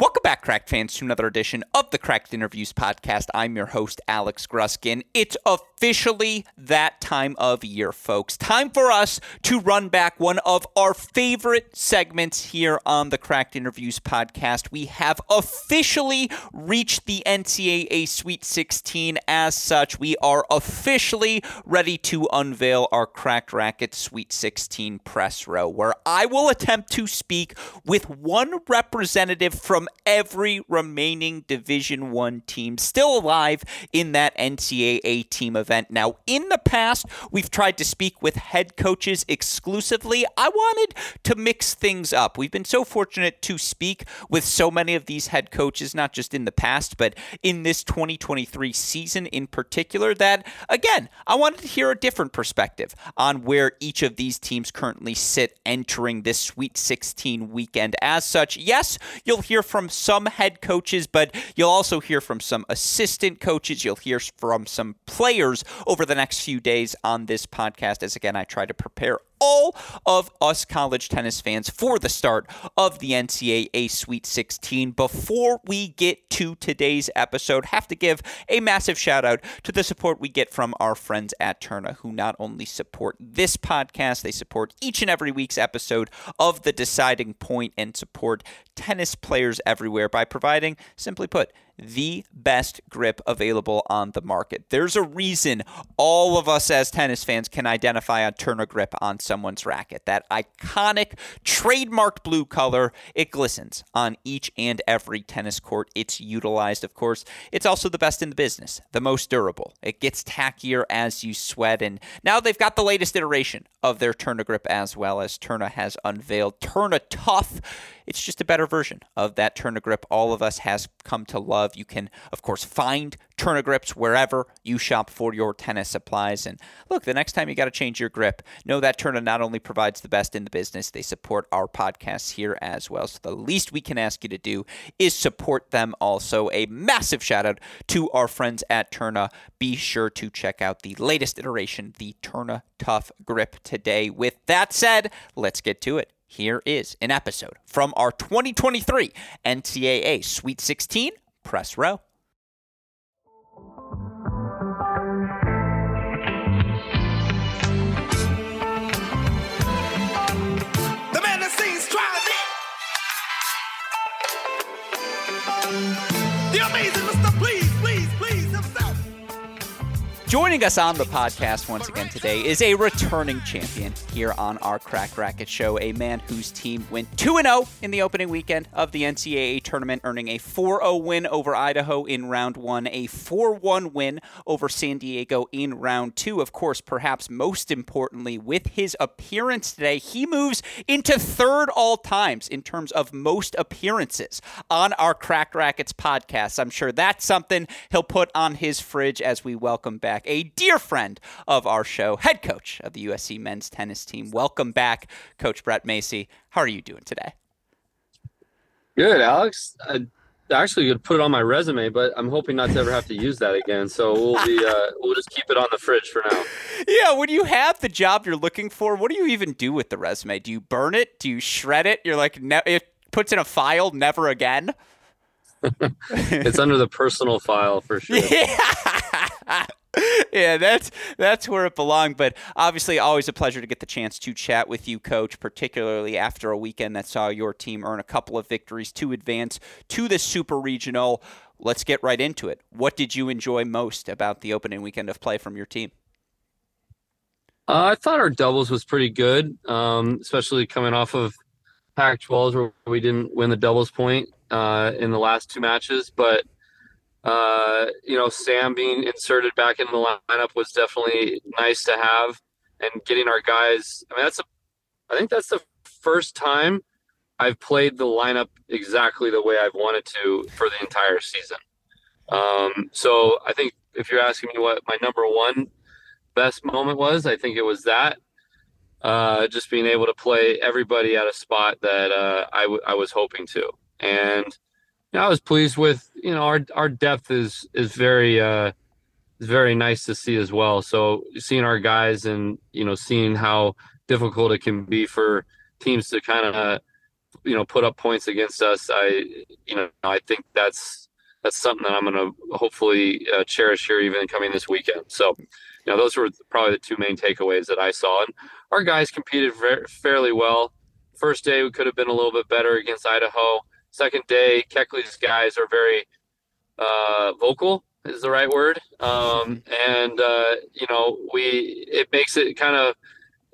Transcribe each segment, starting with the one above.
Welcome back, Cracked fans, to another edition of the Cracked Interviews podcast. I'm your host, Alex Gruskin. It's officially that time of year, folks. Time for us to run back one of our favorite segments here on the Cracked Interviews podcast. We have officially reached the NCAA Sweet 16. As such, we are officially ready to unveil our Cracked Racquet Sweet 16 press row, where I will attempt to speak with one representative from every remaining Division 1 team still alive in that NCAA team event. Now, in the past, we've tried to speak with head coaches exclusively. I wanted to mix things up. We've been so fortunate to speak with so many of these head coaches, not just in the past, but in this 2023 season in particular, that, again, I wanted to hear a different perspective on where each of these teams currently sit entering this Sweet 16 weekend. As such, yes, you'll hear from some head coaches, but you'll also hear from some assistant coaches. You'll hear from some players over the next few days on this podcast, as again, I try to prepare all of us college tennis fans for the start of the NCAA Sweet 16. Before we get to today's episode, have to give a massive shout out to the support we get from our friends at Tourna, who not only support this podcast, they support each and every week's episode of The Deciding Point and support tennis players everywhere by providing, simply put, the best grip available on the market. There's a reason all of us as tennis fans can identify a Tourna grip on someone's racket. That iconic trademarked blue color, it glistens on each and every tennis court it's utilized, of course. It's also the best in the business, the most durable. It gets tackier as you sweat, and now they've got the latest iteration of their Tourna grip as well as Tourna has unveiled. Tourna Tuff it's just a better version of that Tourna grip all of us has come to love. You can, of course, find Tourna grips wherever you shop for your tennis supplies. And look, the next time you got to change your grip, know that Tourna not only provides the best in the business, they support our podcasts here as well. So the least we can ask you to do is support them also. A massive shout out to our friends at Tourna. Be sure to check out the latest iteration, the Tourna Tuff Grip today. With that said, let's get to it here is an episode from our 2023 NCAA Sweet 16 Press Row. Joining us on the podcast once again today is a returning champion here on our Crack Racquet show, a man whose team went 2 0 in the opening weekend of the NCAA tournament, earning a 4 0 win over Idaho in round one, a 4 1 win over San Diego in round two. Of course, perhaps most importantly, with his appearance today, he moves into third all times in terms of most appearances on our Cracked Racquets podcast. I'm sure that's something he'll put on his fridge as we welcome back back, a dear friend of our show, head coach of the USC men's tennis team. Welcome back, Coach Bret Masi. How are you doing today? Good, Alex. I actually could put it on my resume, but I'm hoping not to ever have to use that again. So we'll be uh, we'll just keep it on the fridge for now. Yeah, when you have the job you're looking for, what do you even do with the resume? Do you burn it? Do you shred it? You're like, ne- it puts in a file, never again. it's under the personal file for sure. Yeah. yeah, that's that's where it belonged. But obviously, always a pleasure to get the chance to chat with you, Coach. Particularly after a weekend that saw your team earn a couple of victories to advance to the Super Regional. Let's get right into it. What did you enjoy most about the opening weekend of play from your team? Uh, I thought our doubles was pretty good, um, especially coming off of Pac-12s where we didn't win the doubles point uh, in the last two matches, but uh, you know, Sam being inserted back in the lineup was definitely nice to have, and getting our guys. I mean, that's a. I think that's the first time I've played the lineup exactly the way I've wanted to for the entire season. Um, so I think if you're asking me what my number one best moment was, I think it was that. Uh, just being able to play everybody at a spot that uh, I, w- I was hoping to, and know, I was pleased with. You know, our our depth is is very uh, is very nice to see as well. So seeing our guys and you know seeing how difficult it can be for teams to kind of uh, you know put up points against us, I you know I think that's that's something that I'm going to hopefully uh, cherish here even coming this weekend. So, you know, those were probably the two main takeaways that I saw. And our guys competed very, fairly well. First day, we could have been a little bit better against Idaho. Second day, Keckley's guys are very uh, vocal, is the right word. Um, and, uh, you know, we, it makes it kind of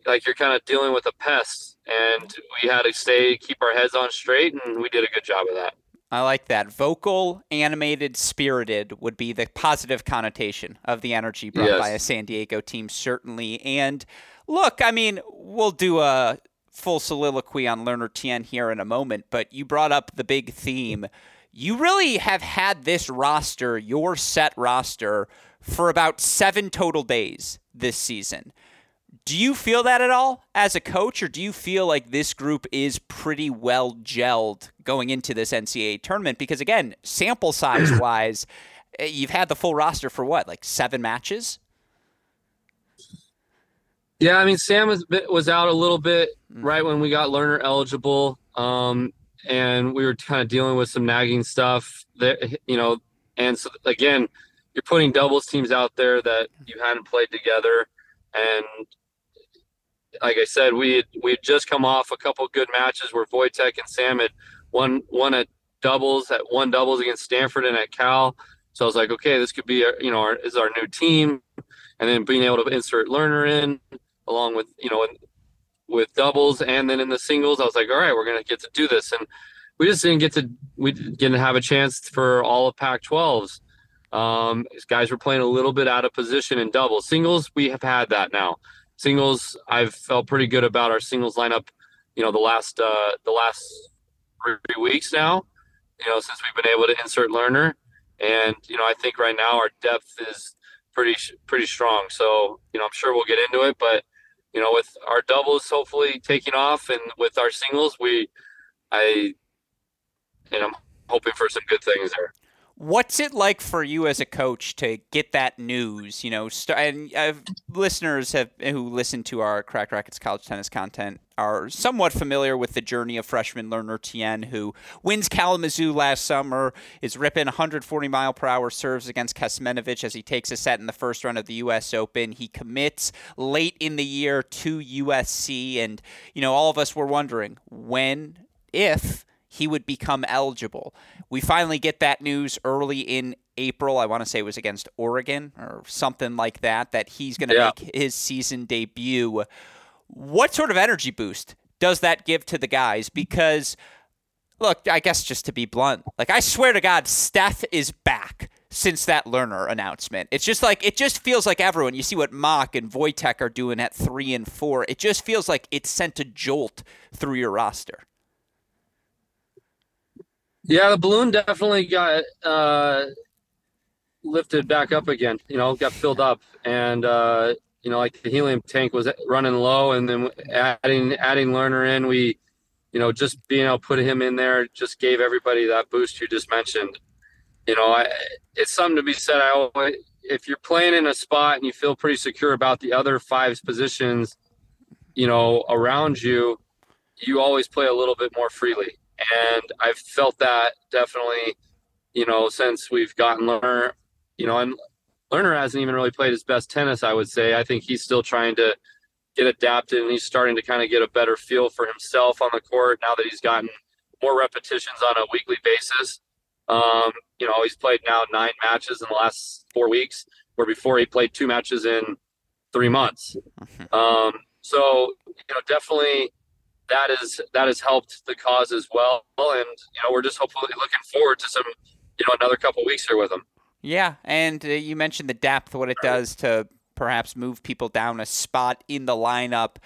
like you're kind of dealing with a pest. And we had to stay, keep our heads on straight, and we did a good job of that. I like that. Vocal, animated, spirited would be the positive connotation of the energy brought yes. by a San Diego team, certainly. And look, I mean, we'll do a full soliloquy on Learner Tien here in a moment, but you brought up the big theme. You really have had this roster, your set roster, for about seven total days this season. Do you feel that at all as a coach, or do you feel like this group is pretty well gelled going into this NCAA tournament? Because again, sample size wise, eh, you've had the full roster for what, like seven matches? Yeah, I mean, Sam was was out a little bit mm. right when we got Learner eligible, um, and we were kind of dealing with some nagging stuff. That you know, and so again, you're putting doubles teams out there that you hadn't played together, and like I said, we had, we had just come off a couple good matches where Wojtek and Sam had won one at doubles at one doubles against Stanford and at Cal. So I was like, okay, this could be our, you know our, is our new team, and then being able to insert Learner in along with you know with doubles and then in the singles, I was like, all right, we're gonna get to do this, and we just didn't get to we didn't have a chance for all of Pac-12s. Um, guys were playing a little bit out of position in doubles. Singles, we have had that now singles, I've felt pretty good about our singles lineup. You know, the last uh, the last three weeks now. You know, since we've been able to insert Learner and you know, I think right now our depth is pretty pretty strong. So you know, I'm sure we'll get into it, but you know, with our doubles hopefully taking off, and with our singles, we, I, and I'm hoping for some good things there. What's it like for you as a coach to get that news? You know, st- and uh, listeners have who listen to our Cracked Racquets college tennis content are somewhat familiar with the journey of freshman Learner Tien, who wins Kalamazoo last summer, is ripping 140 mile per hour serves against Kecmanovic as he takes a set in the first round of the U.S. Open. He commits late in the year to USC, and you know, all of us were wondering when, if he would become eligible. We finally get that news early in April. I want to say it was against Oregon or something like that, that he's going to yeah. make his season debut. What sort of energy boost does that give to the guys? Because, look, I guess just to be blunt, like I swear to God, Steph is back since that Learner announcement. It's just like it just feels like everyone. You see what Makk and Wojtek are doing at three and four. It just feels like it sent a jolt through your roster. Yeah, the balloon definitely got uh, lifted back up again. You know, got filled up, and uh, you know, like the helium tank was running low, and then adding adding Learner in, we, you know, just being able to put him in there just gave everybody that boost you just mentioned. You know, I, it's something to be said. I always, if you're playing in a spot and you feel pretty secure about the other five positions, you know, around you, you always play a little bit more freely and I've felt that definitely, you know, since we've gotten Learner, you know, and Learner hasn't even really played his best tennis, I would say. I think he's still trying to get adapted and he's starting to kind of get a better feel for himself on the court now that he's gotten more repetitions on a weekly basis. Um, you know, he's played now nine matches in the last four weeks, where before he played two matches in three months. Um, so, you know, definitely that is that has helped the cause as well. And you know, we're just hopefully looking forward to some, you know, another couple weeks here with them. Yeah, and uh, you mentioned the depth, what it does to perhaps move people down a spot in the lineup.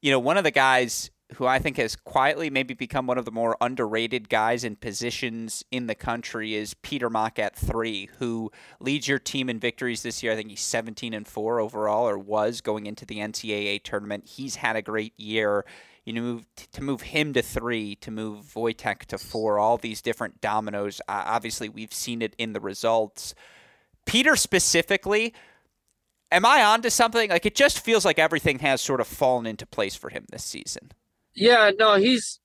You know, one of the guys who I think has quietly maybe become one of the more underrated guys in positions in the country, is Peter Makk at three, who leads your team in victories this year. I think he's 17 and four overall, or was going into the NCAA tournament. He's had a great year. You know, to move him to three, to move Wojtek to four, all these different dominoes. Uh, obviously, we've seen it in the results. Peter specifically, am I on to something? Like it just feels like everything has sort of fallen into place for him this season. Yeah, no, he's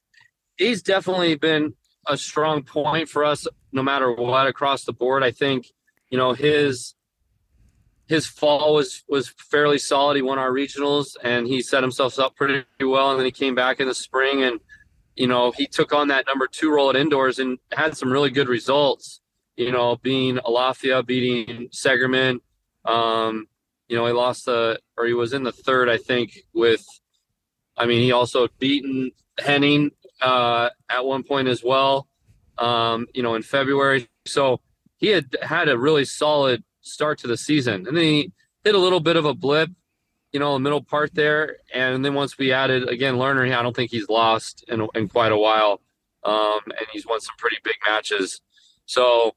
he's definitely been a strong point for us no matter what across the board. I think, you know, his his fall was was fairly solid. He won our regionals and he set himself up pretty well and then he came back in the spring and you know, he took on that number 2 role at indoors and had some really good results. You know, being Alafia, beating Segerman, um, you know, he lost the, or he was in the third, I think, with, I mean, he also beaten Henning uh, at one point as well, um, you know, in February. So he had had a really solid start to the season. And then he hit a little bit of a blip, you know, the middle part there. And then once we added, again, Learner, I don't think he's lost in, in quite a while. Um, and he's won some pretty big matches. So,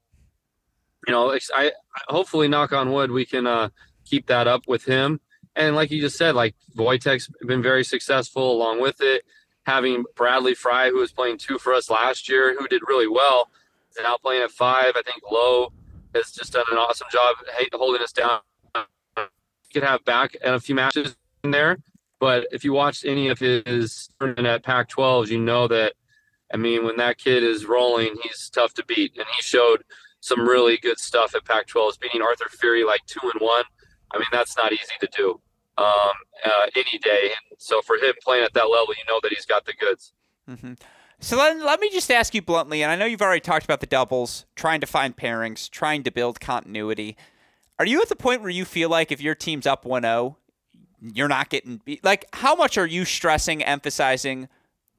you know, I, I hopefully, knock on wood, we can, uh, keep that up with him. And like you just said, like Wojtek's been very successful along with it. Having Bradley Frye, who was playing two for us last year, who did really well, is now playing at five. I think Lowe has just done an awesome job holding us down. He could have back a few matches in there, but if you watched any of his tournament at Pac-12s, you know that. I mean, when that kid is rolling, he's tough to beat, and he showed some really good stuff at Pac-12s, beating Arthur Fery like two and one I mean, that's not easy to do um, uh, any day. And so for him playing at that level, you know that he's got the goods. Mm-hmm. So let, let me just ask you bluntly, and I know you've already talked about the doubles, trying to find pairings, trying to build continuity. Are you at the point where you feel like if your team's up 1 0, you're not getting beat? Like, how much are you stressing, emphasizing,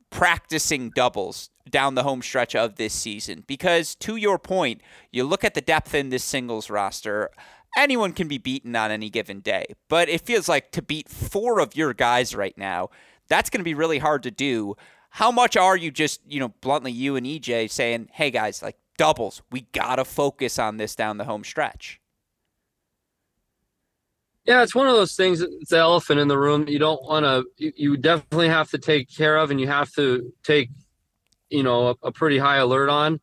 practicing doubles down the home stretch of this season? Because to your point, you look at the depth in this singles roster anyone can be beaten on any given day. But it feels like to beat four of your guys right now, that's going to be really hard to do. How much are you just, you know, bluntly, you and EJ saying, hey guys, like doubles, we got to focus on this down the home stretch? Yeah, it's one of those things. It's the elephant in the room. You don't want to. You, definitely have to take care of, and you have to take, you know, a, a pretty high alert on.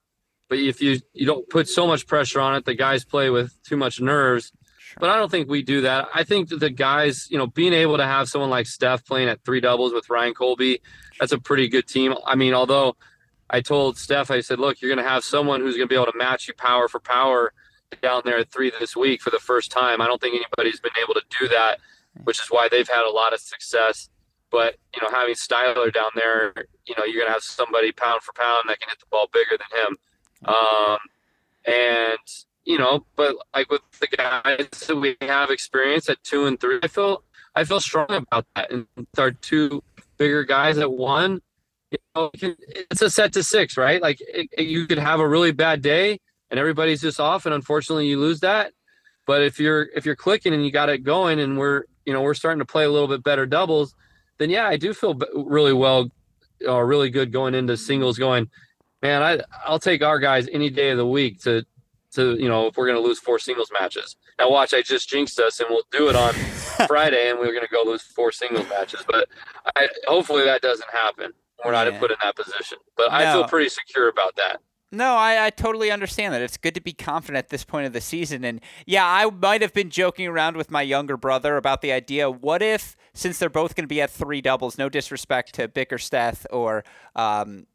But if you you don't put so much pressure on it, the guys play with too much nerves. Sure. But I don't think we do that. I think that the guys, you know, being able to have someone like Steph playing at three doubles with Ryan Colby, that's a pretty good team. I mean, although I told Steph, I said, look, you're going to have someone who's going to be able to match you power for power down there at three this week for the first time. I don't think anybody's been able to do that, which is why they've had a lot of success. But you know, having Styler down there, you know, you're going to have somebody pound for pound that can hit the ball bigger than him. Um, and you know, but like with the guys that we have experience at two and three, I feel I feel strong about that. And our two bigger guys at one, you know, it's a set to six, right? Like it, it, you could have a really bad day and everybody's just off, and unfortunately you lose that. But if you're if you're clicking and you got it going, and we're you know we're starting to play a little bit better doubles, then yeah, I do feel really well, or really good going into singles. Going, man, I I'll take our guys any day of the week to to you know if we're gonna lose four singles matches. Now watch, I just jinxed us, and we'll do it on Friday, and we're gonna go lose four singles matches. But I, hopefully that doesn't happen. We're not yeah. put in that position. But no. I feel pretty secure about that. No, I, I totally understand that. It's good to be confident at this point of the season. And yeah, I might have been joking around with my younger brother about the idea what if, since they're both going to be at three doubles, no disrespect to Bickersteth or um,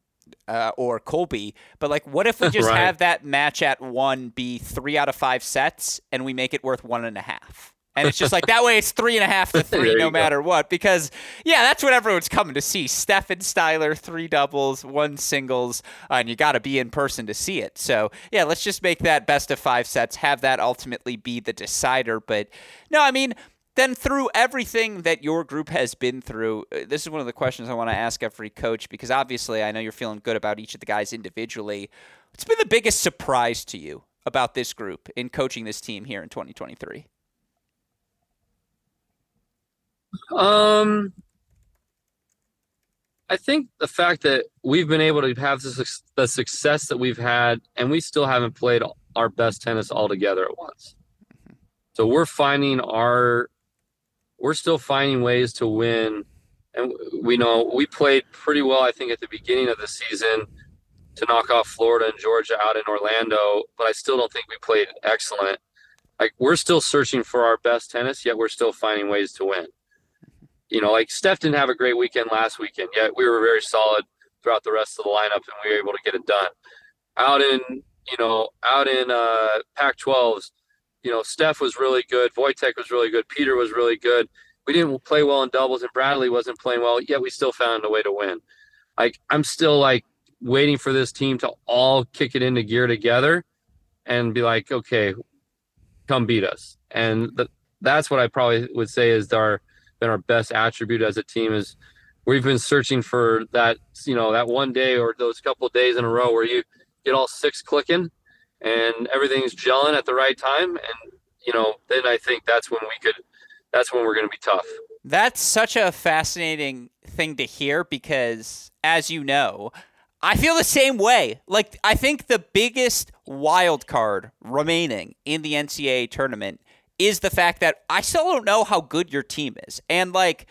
uh, or Colby. But like, what if we just right. have that match at one be three out of five sets and we make it worth one and a half? And it's just like that way it's three and a half to three no matter go. what. Because yeah, that's what everyone's coming to see. Stefan Styler, three doubles, one singles, uh, and you gotta be in person to see it. So yeah, let's just make that best of five sets, have that ultimately be the decider. But no, I mean then through everything that your group has been through, uh, this is one of the questions I want to ask every coach because obviously I know you're feeling good about each of the guys individually. What's been the biggest surprise to you about this group in coaching this team here in 2023? Um, I think the fact that we've been able to have the, the success that we've had, and we still haven't played our best tennis all together at once. So we're finding our, we're still finding ways to win. And we know we played pretty well, I think, at the beginning of the season to knock off Florida and Georgia out in Orlando, but I still don't think we played excellent. Like we're still searching for our best tennis, yet we're still finding ways to win you know, like Steph didn't have a great weekend last weekend, yet we were very solid throughout the rest of the lineup and we were able to get it done. Out in, you know, out in uh, Pac 12s, you know, Steph was really good. Wojtek was really good. Peter was really good. We didn't play well in doubles and Bradley wasn't playing well, yet we still found a way to win. Like, I'm still like waiting for this team to all kick it into gear together and be like, okay, come beat us. And the, that's what I probably would say is our been our best attribute as a team is we've been searching for that you know that one day or those couple days in a row where you get all six clicking and everything's gelling at the right time and you know then i think that's when we could that's when we're going to be tough that's such a fascinating thing to hear because as you know I feel the same way. Like I think the biggest wild card remaining in the NCAA tournament is the fact that I still don't know how good your team is. And like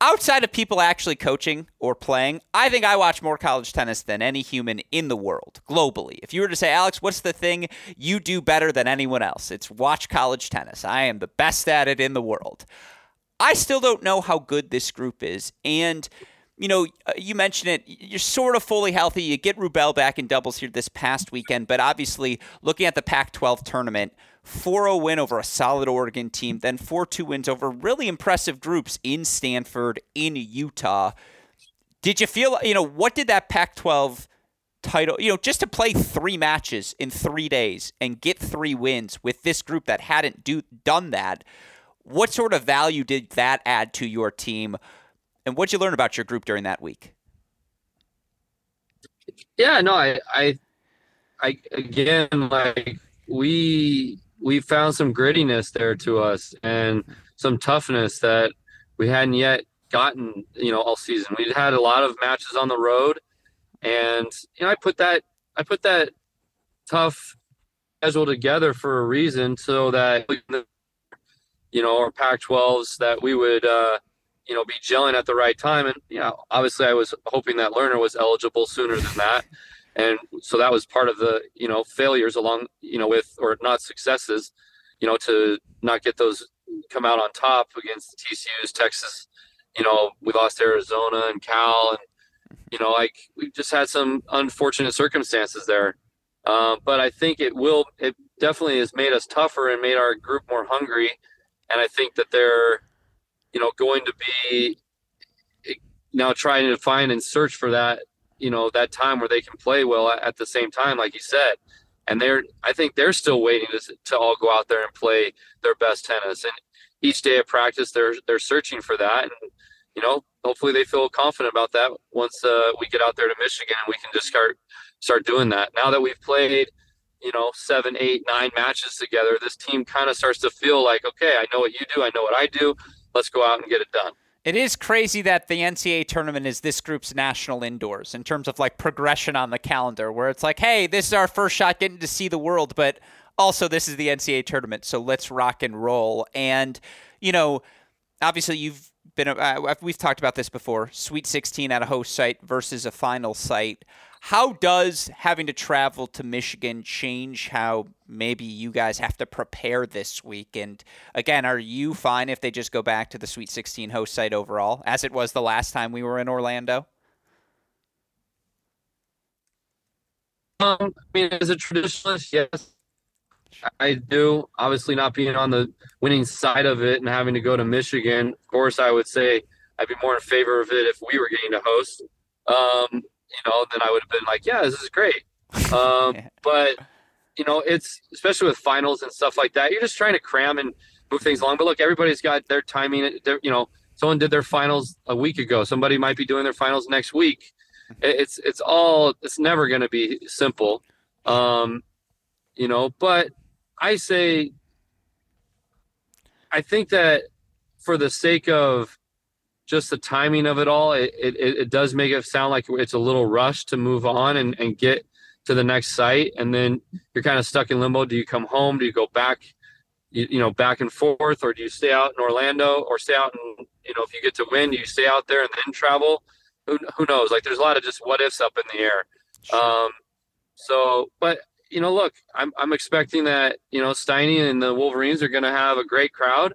outside of people actually coaching or playing, I think I watch more college tennis than any human in the world globally. If you were to say, Alex, what's the thing you do better than anyone else? It's watch college tennis. I am the best at it in the world. I still don't know how good this group is. And you know, uh, you mentioned it. You're sort of fully healthy. You get Rubel back in doubles here this past weekend, but obviously, looking at the Pac-12 tournament, 4-0 win over a solid Oregon team, then 4-2 wins over really impressive groups in Stanford, in Utah. Did you feel, you know, what did that Pac-12 title, you know, just to play three matches in three days and get three wins with this group that hadn't do, done that? What sort of value did that add to your team? And what'd you learn about your group during that week? Yeah, no, I, I, I again, like we we found some grittiness there to us and some toughness that we hadn't yet gotten, you know, all season. We'd had a lot of matches on the road, and you know, I put that I put that tough schedule together for a reason, so that you know, our Pac-12s that we would. uh you know, be gelling at the right time. And, you know, obviously I was hoping that Learner was eligible sooner than that. And so that was part of the, you know, failures along, you know, with, or not successes, you know, to not get those come out on top against the TCU's Texas. You know, we lost Arizona and Cal, and you know, like we just had some unfortunate circumstances there. Um, but I think it will. It definitely has made us tougher and made our group more hungry. And I think that they're you know, going to be now trying to find and search for that, you know, that time where they can play well at, the same time, like you said. And they're, I think they're still waiting to, to all go out there and play their best tennis. And each day of practice, they're they're searching for that. And you know, hopefully they feel confident about that once uh, we get out there to Michigan and we can just start start doing that. Now that we've played, you know, seven, eight, nine matches together, this team kind of starts to feel like, okay, I know what you do, I know what I do let's go out and get it done. It is crazy that the NCAA tournament is this group's national indoors in terms of like progression on the calendar, where it's like, hey, this is our first shot getting to see the world, but also this is the NCAA tournament, so let's rock and roll. And, you know, obviously you've been, uh, we've talked about this before Sweet 16 at a host site versus a final site. How does having to travel to Michigan change how maybe you guys have to prepare this week? And again, are you fine if they just go back to the Sweet 16 host site overall, as it was the last time we were in Orlando? Um, I mean, as a traditionalist, yes, I do. Obviously, not being on the winning side of it and having to go to Michigan, of course, I would say I'd be more in favor of it if we were getting to host. Um, you know, then I would have been like, yeah, this is great. Um, yeah. But you know, it's especially with finals and stuff like that. You're just trying to cram and move things along. But look, everybody's got their timing. Their, you know, someone did their finals a week ago. Somebody might be doing their finals next week. It's it's all it's never going to be simple. Um, you know, but I say, I think that for the sake of just the timing of it all, it, it, it does make it sound like it's a little rush to move on and, and get to the next site. And then you're kind of stuck in limbo. Do you come home? Do you go back, you, you know, back and forth, or do you stay out in Orlando or stay out in, you know, if you get to win, do you stay out there and then travel? Who, who knows? Like there's a lot of just what ifs up in the air. Sure. Um, so, but you know, look, I'm, I'm expecting that, you know, Steiny and the Wolverines are going to have a great crowd.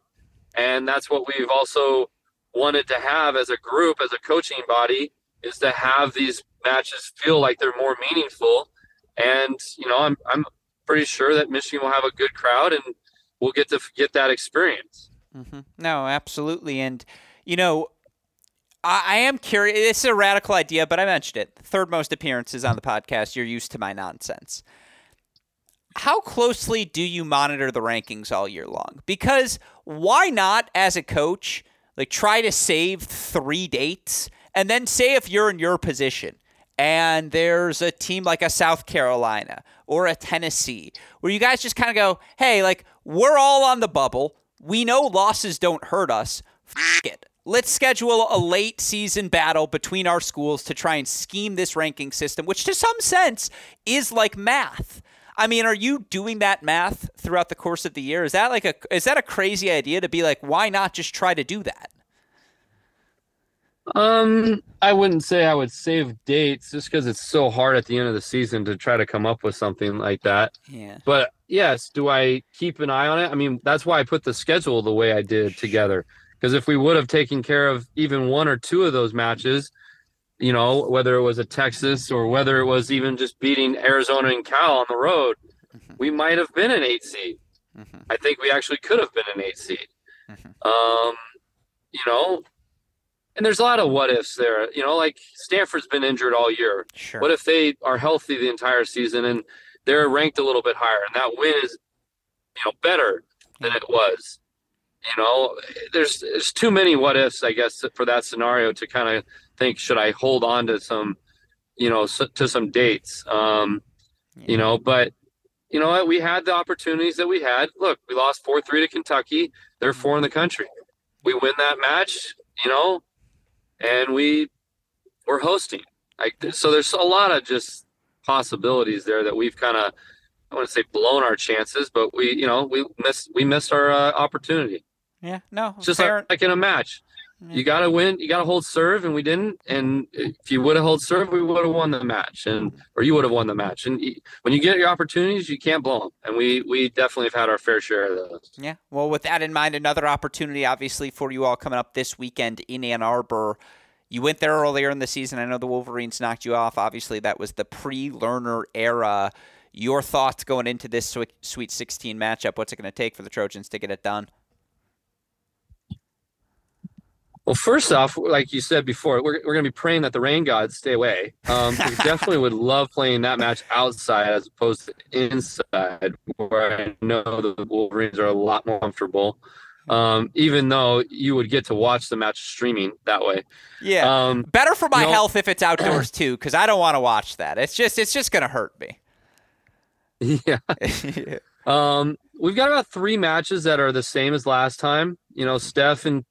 And that's what we've also wanted to have as a group, as a coaching body, is to have these matches feel like they're more meaningful. And, you know, I'm, I'm pretty sure that Michigan will have a good crowd and we'll get to get that experience. Mm-hmm. No, absolutely. And, you know, I, I am curious. It's a radical idea, but I mentioned it. Third most appearances on the podcast. You're used to my nonsense how closely do you monitor the rankings all year long? Because why not, as a coach, like try to save three dates and then say if you're in your position and there's a team like a South Carolina or a Tennessee where you guys just kind of go, hey, like we're all on the bubble. We know losses don't hurt us. F- it. Let's schedule a late season battle between our schools to try and scheme this ranking system, which to some sense is like math. I mean, are you doing that math throughout the course of the year? Is that like a is that a crazy idea to be like, why not just try to do that? Um, I wouldn't say I would save dates just because it's so hard at the end of the season to try to come up with something like that. Yeah. But yes, do I keep an eye on it? I mean, that's why I put the schedule the way I did together. Because if we would have taken care of even one or two of those matches, you know, whether it was a Texas or whether it was even just beating Arizona and Cal on the road, mm-hmm. we might have been an eight seed. Mm-hmm. I think we actually could have been an eight seed. Mm-hmm. Um, you know, and there's a lot of what ifs there. You know, like Stanford's been injured all year. Sure. What if they are healthy the entire season and they're ranked a little bit higher and that win is, you know, better than it was? You know, there's there's too many what ifs, I guess, for that scenario to kind of think should I hold on to some, you know, to some dates. Um, yeah. You know, but you know what? We had the opportunities that we had. Look, we lost four three to Kentucky. They're four in the country. We win that match, you know, and we we're hosting. Like so, there's a lot of just possibilities there that we've kind of I want to say blown our chances, but we you know we missed we missed our uh, opportunity. Yeah, no, it's just like, like in a match. You got to win. You got to hold serve, and we didn't. And if you would have held serve, we would have won the match, and or you would have won the match. And when you get your opportunities, you can't blow them. And we we definitely have had our fair share of those. Yeah. Well, with that in mind, another opportunity, obviously, for you all coming up this weekend in Ann Arbor. You went there earlier in the season. I know the Wolverines knocked you off. Obviously, that was the pre-Learner era. Your thoughts going into this Sweet 16 matchup? What's it going to take for the Trojans to get it done? Well, first off, like you said before, we're, we're going to be praying that the rain gods stay away. Um, we definitely would love playing that match outside as opposed to inside, where I know the Wolverines are a lot more comfortable. Um, even though you would get to watch the match streaming that way. Yeah, um, better for my you know, health if it's outdoors too, because I don't want to watch that. It's just it's just going to hurt me. Yeah. Um, we've got about three matches that are the same as last time. You know, Steph and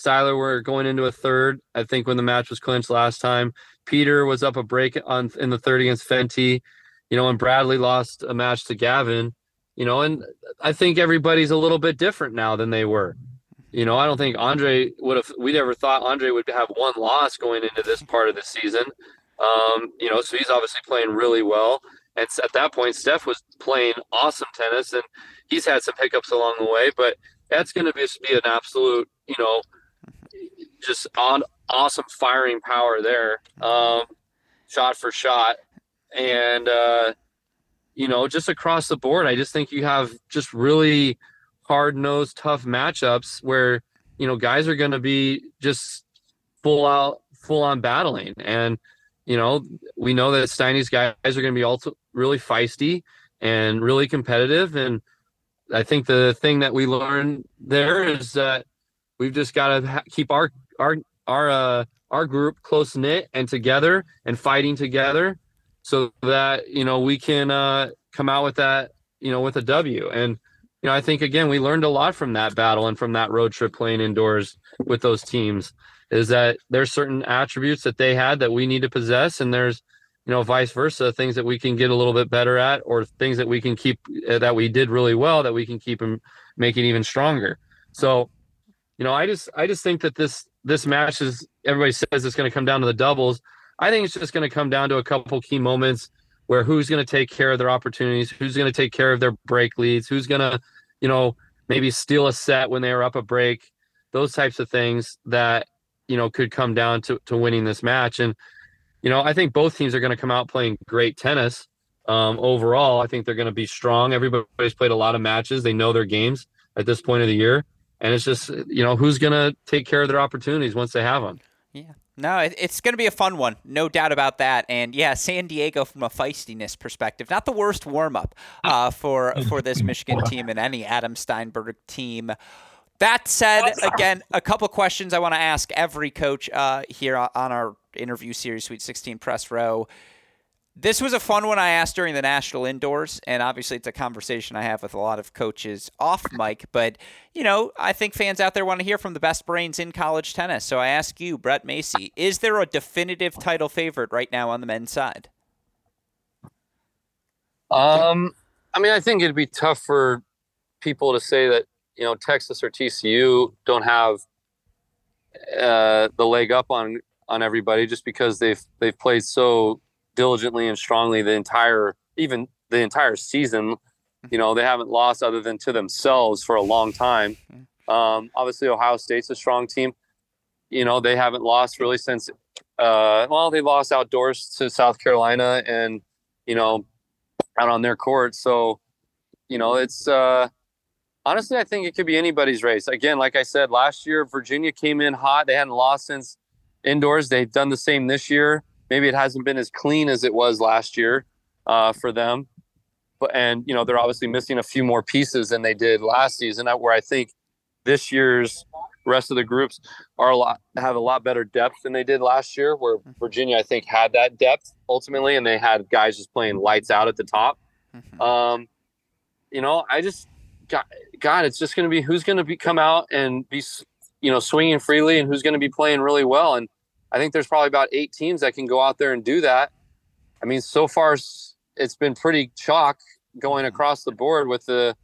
Styler were going into a third. I think when the match was clinched last time, Peter was up a break on in the third against Fenty. You know, and Bradley lost a match to Gavin. You know, and I think everybody's a little bit different now than they were. You know, I don't think Andre would have. We never thought Andre would have one loss going into this part of the season. Um, you know, so he's obviously playing really well. And at that point, Steph was playing awesome tennis, and he's had some hiccups along the way. But that's going to be, be an absolute, you know, just on awesome firing power there, um, shot for shot, and uh, you know, just across the board, I just think you have just really hard nosed, tough matchups where you know guys are going to be just full out, full on battling, and you know, we know that Steiny's guys are going to be also really feisty and really competitive, and I think the thing that we learned there is that we've just got to ha- keep our our our uh, our group close knit and together and fighting together, so that you know we can uh, come out with that you know with a W. And you know I think again we learned a lot from that battle and from that road trip playing indoors with those teams. is that there's certain attributes that they had that we need to possess, and there's you know vice versa things that we can get a little bit better at, or things that we can keep uh, that we did really well that we can keep them making even stronger. So, you know, I just I just think that this this match is everybody says it's going to come down to the doubles. I think it's just going to come down to a couple key moments where who's going to take care of their opportunities, who's going to take care of their break leads, who's going to, you know, maybe steal a set when they were up a break, those types of things that, you know, could come down to, to winning this match. And, you know, I think both teams are going to come out playing great tennis. Um, overall, I think they're going to be strong. Everybody's played a lot of matches. They know their games at this point of the year. And it's just, you know, who's going to take care of their opportunities once they have them. Yeah. No, it's going to be a fun one, no doubt about that. And yeah, San Diego from a feistiness perspective, not the worst warm up uh, for for this Michigan team and any Adam Steinberg team. That said, again, a couple questions I want to ask every coach uh, here on our interview series, Sweet 16 Press Row. This was a fun one I asked during the national indoors, and obviously it's a conversation I have with a lot of coaches off mic. But you know, I think fans out there want to hear from the best brains in college tennis. So I ask you, Bret Masi, is there a definitive title favorite right now on the men's side? Um, I mean, I think it'd be tough for people to say that you know Texas or TCU don't have uh, the leg up on on everybody just because they've they've played so diligently and strongly the entire even the entire season. You know, they haven't lost other than to themselves for a long time. Um, obviously, Ohio State's a strong team. You know, they haven't lost really since. Uh, well, they lost outdoors to South Carolina, and you know, out on their court. So, you know, it's uh, honestly, I think it could be anybody's race. Again, like I said, last year Virginia came in hot. They hadn't lost since indoors. They've done the same this year maybe it hasn't been as clean as it was last year uh, for them. But and you know they're obviously missing a few more pieces than they did last season. Where I think this year's rest of the groups are a lot have a lot better depth than they did last year. Where mm-hmm. Virginia I think had that depth ultimately, and they had guys just playing lights out at the top. Mm-hmm. Um, you know, I just God, God, it's just going to be who's going to be come out and be you know swinging freely, and who's going to be playing really well, and I think there's probably about eight teams that can go out there and do that. I mean, so far it's been pretty chalk going across the board with the,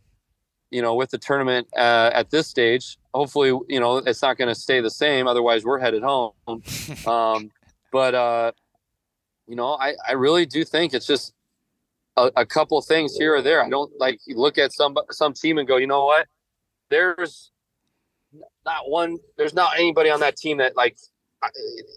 you know, with the tournament uh, at this stage. Hopefully, you know, it's not going to stay the same. Otherwise, we're headed home. um, but uh, you know, I I really do think it's just a, a couple things here or there. I don't like look at some some team and go, you know what? There's not one. There's not anybody on that team that like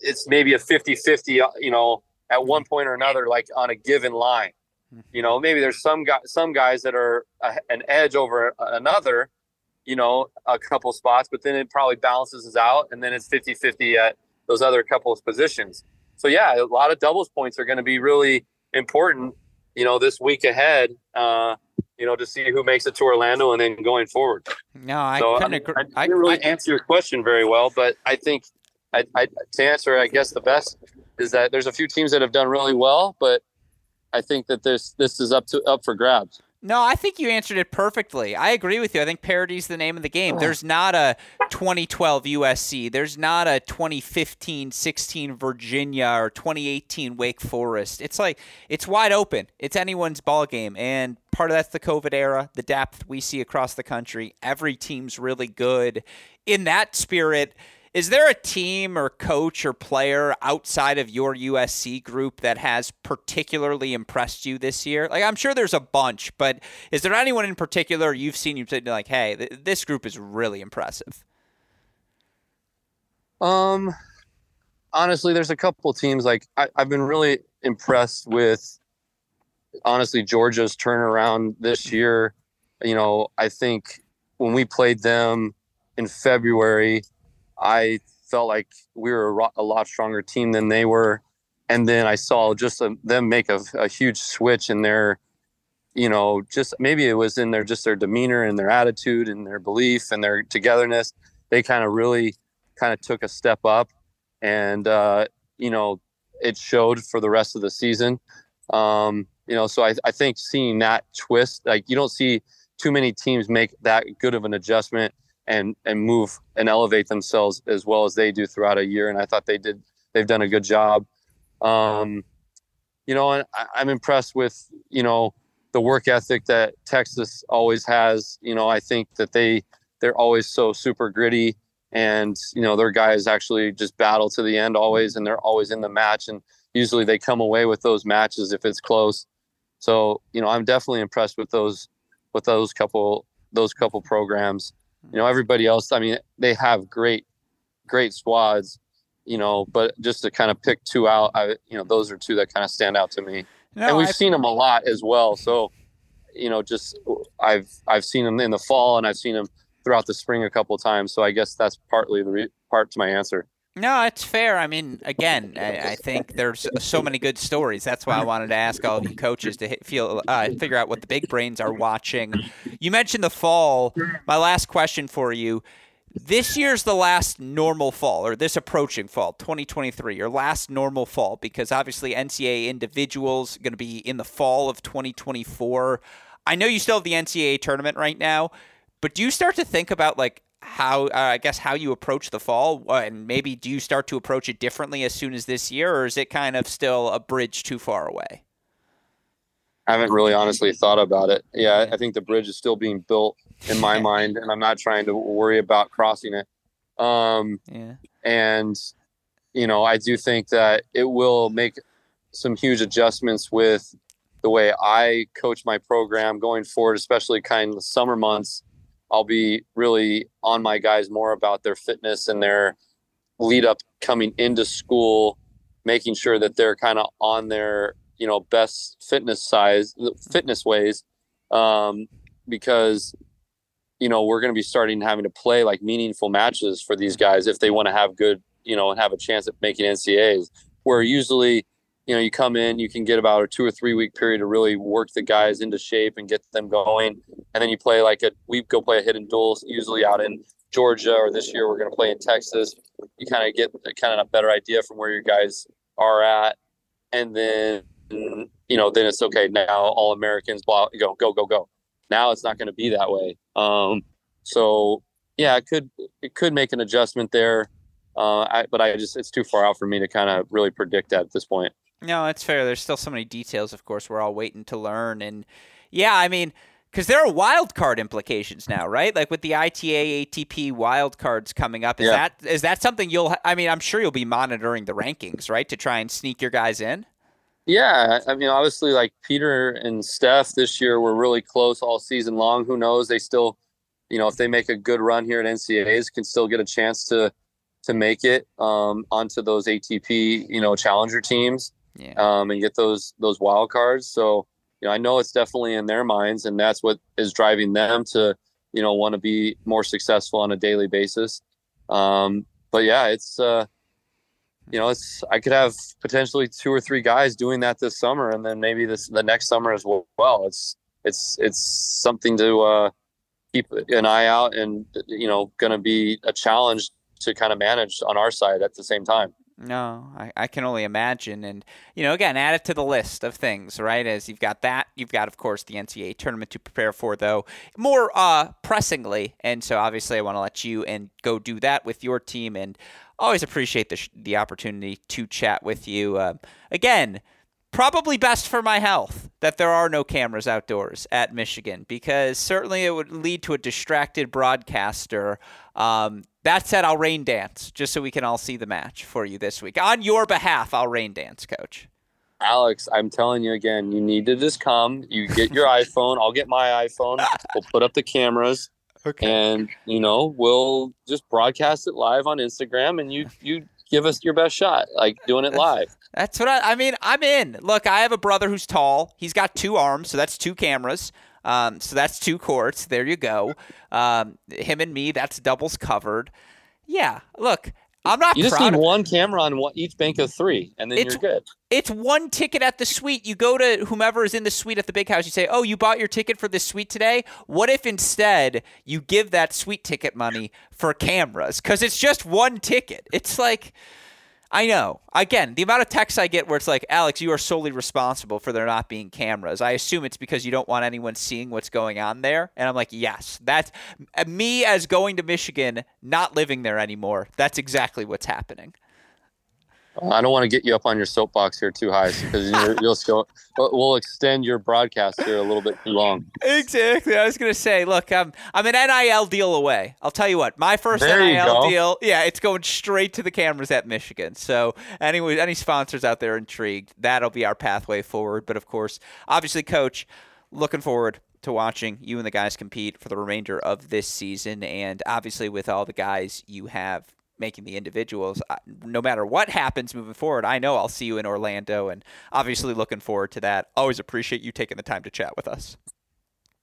it's maybe a 50 50, uh, you know, at one point or another, like on a given line. Mm-hmm. You know, maybe there's some guys, some guys that are a, an edge over another, you know, a couple spots, but then it probably balances out and then it's 50 50 at those other couple of positions. So, yeah, a lot of doubles points are going to be really important, you know, this week ahead. Uh, you know, to see who makes it to Orlando and then going forward. No, I so, couldn't I, agree. I didn't really I, answer your question very well, but I think I, I, to answer, I guess the best is that there's a few teams that have done really well, but I think that this this is up to up for grabs. No, I think you answered it perfectly. I agree with you. I think parody's the name of the game. Oh. There's not a 2012 USC. There's not a 2015 16 Virginia or 2018 Wake Forest. It's like it's wide open. It's anyone's ball game. And part of that's the COVID era, the depth we see across the country. Every team's really good. In that spirit, is there a team or coach or player outside of your USC group that has particularly impressed you this year? Like, I'm sure there's a bunch, but is there anyone in particular you've seen you've said like, "Hey, th- this group is really impressive"? Um, honestly, there's a couple teams like I, I've been really impressed with. Honestly, Georgia's turnaround this year. You know, I think when we played them in February I felt like we were a lot stronger team than they were. And then I saw just a, them make a, a, huge switch in their, you know, just maybe it was in their just their demeanor and their attitude and their belief and their togetherness. They kind of really kind of took a step up, and uh, you know, it showed for the rest of the season. Um, you know, so I, I think seeing that twist, like you don't see too many teams make that good of an adjustment and and move and elevate themselves as well as they do throughout a year. And I thought they did they've done a good job. Um, you know, and I, I'm impressed with you know the work ethic that Texas always has. You know, I think that they they're always so super gritty and you know their guys actually just battle to the end always and they're always in the match and usually they come away with those matches if it's close so you know i'm definitely impressed with those with those couple those couple programs Mm. you know everybody else i mean they have great great squads you know but just to kind of pick two out i you know those are two that kind of stand out to me no, and we've I... seen them a lot as well so you know just i've i've seen them in the fall and i've seen them throughout the spring a couple times. So I guess that's partly the re- part to my answer. No, it's fair. I mean, again, I, I, think there's so many good stories. That's why I wanted to ask all of you coaches to hit, feel uh, figure out what the big brains are watching. You mentioned the fall. My last question for you: This year's the last normal fall, or this approaching fall, 2023, your last normal fall, because obviously NCAA individuals going to be in the fall of 2024. I know you still have the NCAA tournament right now. But do you start to think about like how uh, I guess how you approach the fall, uh, and maybe do you start to approach it differently as soon as this year, or is it kind of still a bridge too far away? I haven't really honestly thought about it. Yeah, I think the bridge is still being built in my mind, and I'm not trying to worry about crossing it. Um, yeah. And you know, I do think that it will make some huge adjustments with the way I coach my program going forward, especially kind of the summer months I'll be really on my guys more about their fitness and their lead up coming into school, making sure that they're kind of on their you know best fitness size fitness ways, um, because you know we're going to be starting having to play like meaningful matches for these guys if they want to have good you know and have a chance at making NCAAs. Where usually you know, you come in, you can get about a two or three week period to really work the guys into shape and get them going. And then you play like a, we go play a hidden dual, usually out in Georgia, or this year we're going to play in Texas. You kind of get kind of a better idea from where your guys are at. And then, you know, then it's okay. Now all Americans, blah, go, go, go, go. Now it's not going to be that way. Um, so yeah, it could, it could make an adjustment there. Uh, I, but I just, it's too far out for me to kind of really predict that at this point. No, that's fair. There's still so many details, of course, we're all waiting to learn. And yeah, I mean, because there are wild card implications now, right? Like with the ITA, ATP wild cards coming up. Is yeah. that is that something you'll? I mean, I'm sure you'll be monitoring the rankings, right, to try and sneak your guys in. Yeah, I mean, obviously, like Peter and Steph this year were really close all season long. Who knows? They still, you know, if they make a good run here at NCAA's, can still get a chance to to make it um, onto those ATP, you know, challenger teams yeah. um, and get those those wild cards. So you know, I know it's definitely in their minds, and that's what is driving them to you know want to be more successful on a daily basis. Um, but yeah, it's uh, you know, it's I could have potentially two or three guys doing that this summer, and then maybe this the next summer as well. It's it's it's something to uh, keep an eye out, and you know, going to be a challenge to kind of manage on our side at the same time. No, I, I can only imagine. And, you know, again, add it to the list of things, right? As you've got that, you've got, of course, the NCAA tournament to prepare for, though, more uh, pressingly. And so obviously, I want to let you and go do that with your team. And always appreciate the, sh- the opportunity to chat with you. Uh, again, probably best for my health that there are no cameras outdoors at Michigan because certainly it would lead to a distracted broadcaster. Um, that said, I'll rain dance just so we can all see the match for you this week. On your behalf, I'll rain dance, coach. Alex, I'm telling you again, you need to just come. You get your iPhone. I'll get my iPhone. We'll put up the cameras. Okay. And you know, we'll just broadcast it live on Instagram and you you give us your best shot, like doing it live. That's what I, I mean. I'm in. Look, I have a brother who's tall. He's got two arms, so that's two cameras. Um, so that's two courts. There you go. Um, him and me, that's doubles covered. Yeah. Look, I'm not. You just need one camera on each bank of three, and then it's, you're good. It's one ticket at the suite. You go to whomever is in the suite at the big house. You say, "Oh, you bought your ticket for this suite today." What if instead you give that suite ticket money for cameras? Because it's just one ticket. It's like I know. Again, the amount of texts I get where it's like, Alex, you are solely responsible for there not being cameras. I assume it's because you don't want anyone seeing what's going on there. And I'm like, yes, that's me as going to Michigan, not living there anymore. That's exactly what's happening. I don't want to get you up on your soapbox here too high because you'll still uh, we'll extend your broadcast here a little bit too long. Exactly. I was gonna say, look, I'm I'm an NIL deal away. I'll tell you what, my first there NIL deal, yeah, it's going straight to the cameras at Michigan. So anyway, any sponsors out there intrigued, that'll be our pathway forward. But of course, obviously, coach, looking forward to watching you and the guys compete for the remainder of this season, and obviously with all the guys you have making the individuals. No matter what happens moving forward, I know I'll see you in Orlando, and obviously looking forward to that. Always appreciate you taking the time to chat with us.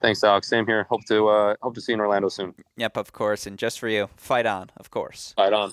Thanks, Alex. Same here. Hope to uh, hope to see you in Orlando soon. Yep, of course. And just for you, fight on, of course. Fight on.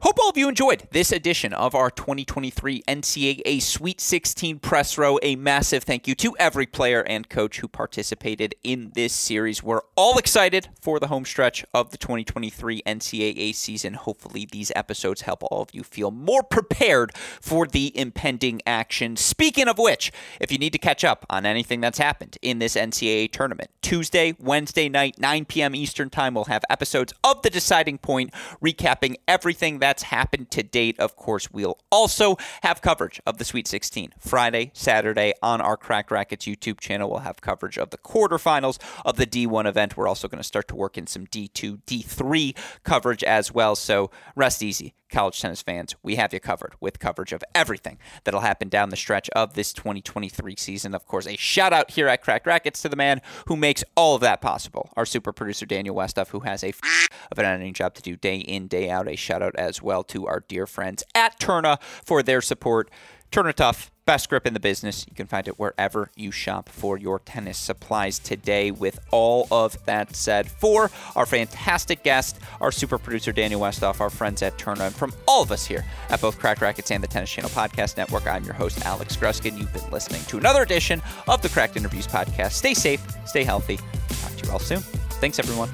Hope all of you enjoyed this edition of our 2023 NCAA Sweet 16 press row. A massive thank you to every player and coach who participated in this series. We're all excited for the home stretch of the 2023 NCAA season. Hopefully, these episodes help all of you feel more prepared for the impending action. Speaking of which, if you need to catch up on anything that's happened in this NCAA tournament, Tuesday, Wednesday night, 9 p.m. Eastern Time, we'll have episodes of The Deciding Point recapping everything that that's happened to date. Of course, we'll also have coverage of the Sweet 16 Friday, Saturday on our Cracked Racquets YouTube channel. We'll have coverage of the quarterfinals of the D1 event. We're also going to start to work in some D2, D3 coverage as well. So rest easy college tennis fans, we have you covered with coverage of everything that'll happen down the stretch of this 2023 season. Of course, a shout out here at Cracked Racquets to the man who makes all of that possible, our super producer Daniel Westoff, who has a f- of an editing job to do day in, day out. A shout out as well to our dear friends at Tourna for their support. Tourna Tuff Best grip in the business. You can find it wherever you shop for your tennis supplies today. With all of that said, for our fantastic guest, our super producer Daniel Westoff, our friends at Tourna, and from all of us here at both Cracked Racquets and the Tennis Channel Podcast Network, I'm your host, Alex Gruskin. You've been listening to another edition of the Cracked Interviews Podcast. Stay safe, stay healthy. Talk to you all soon. Thanks, everyone.